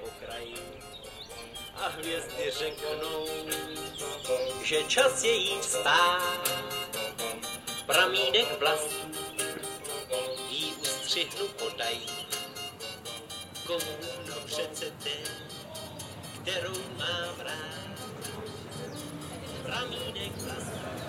podají. A hvězdy řeknou, že čas je jít spát. Pramínek vlastní jí ustřihnu podají. Komu no přece ten, kterou mám rád. Pramínek vlastní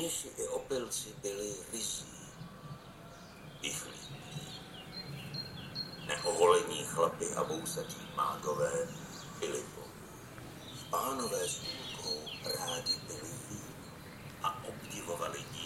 Mniši i opilci byli rizí, vychlídní. Neoholení chlapy a vousatí mágové byli bohu. Pánové s rádi byli a obdivovali díky.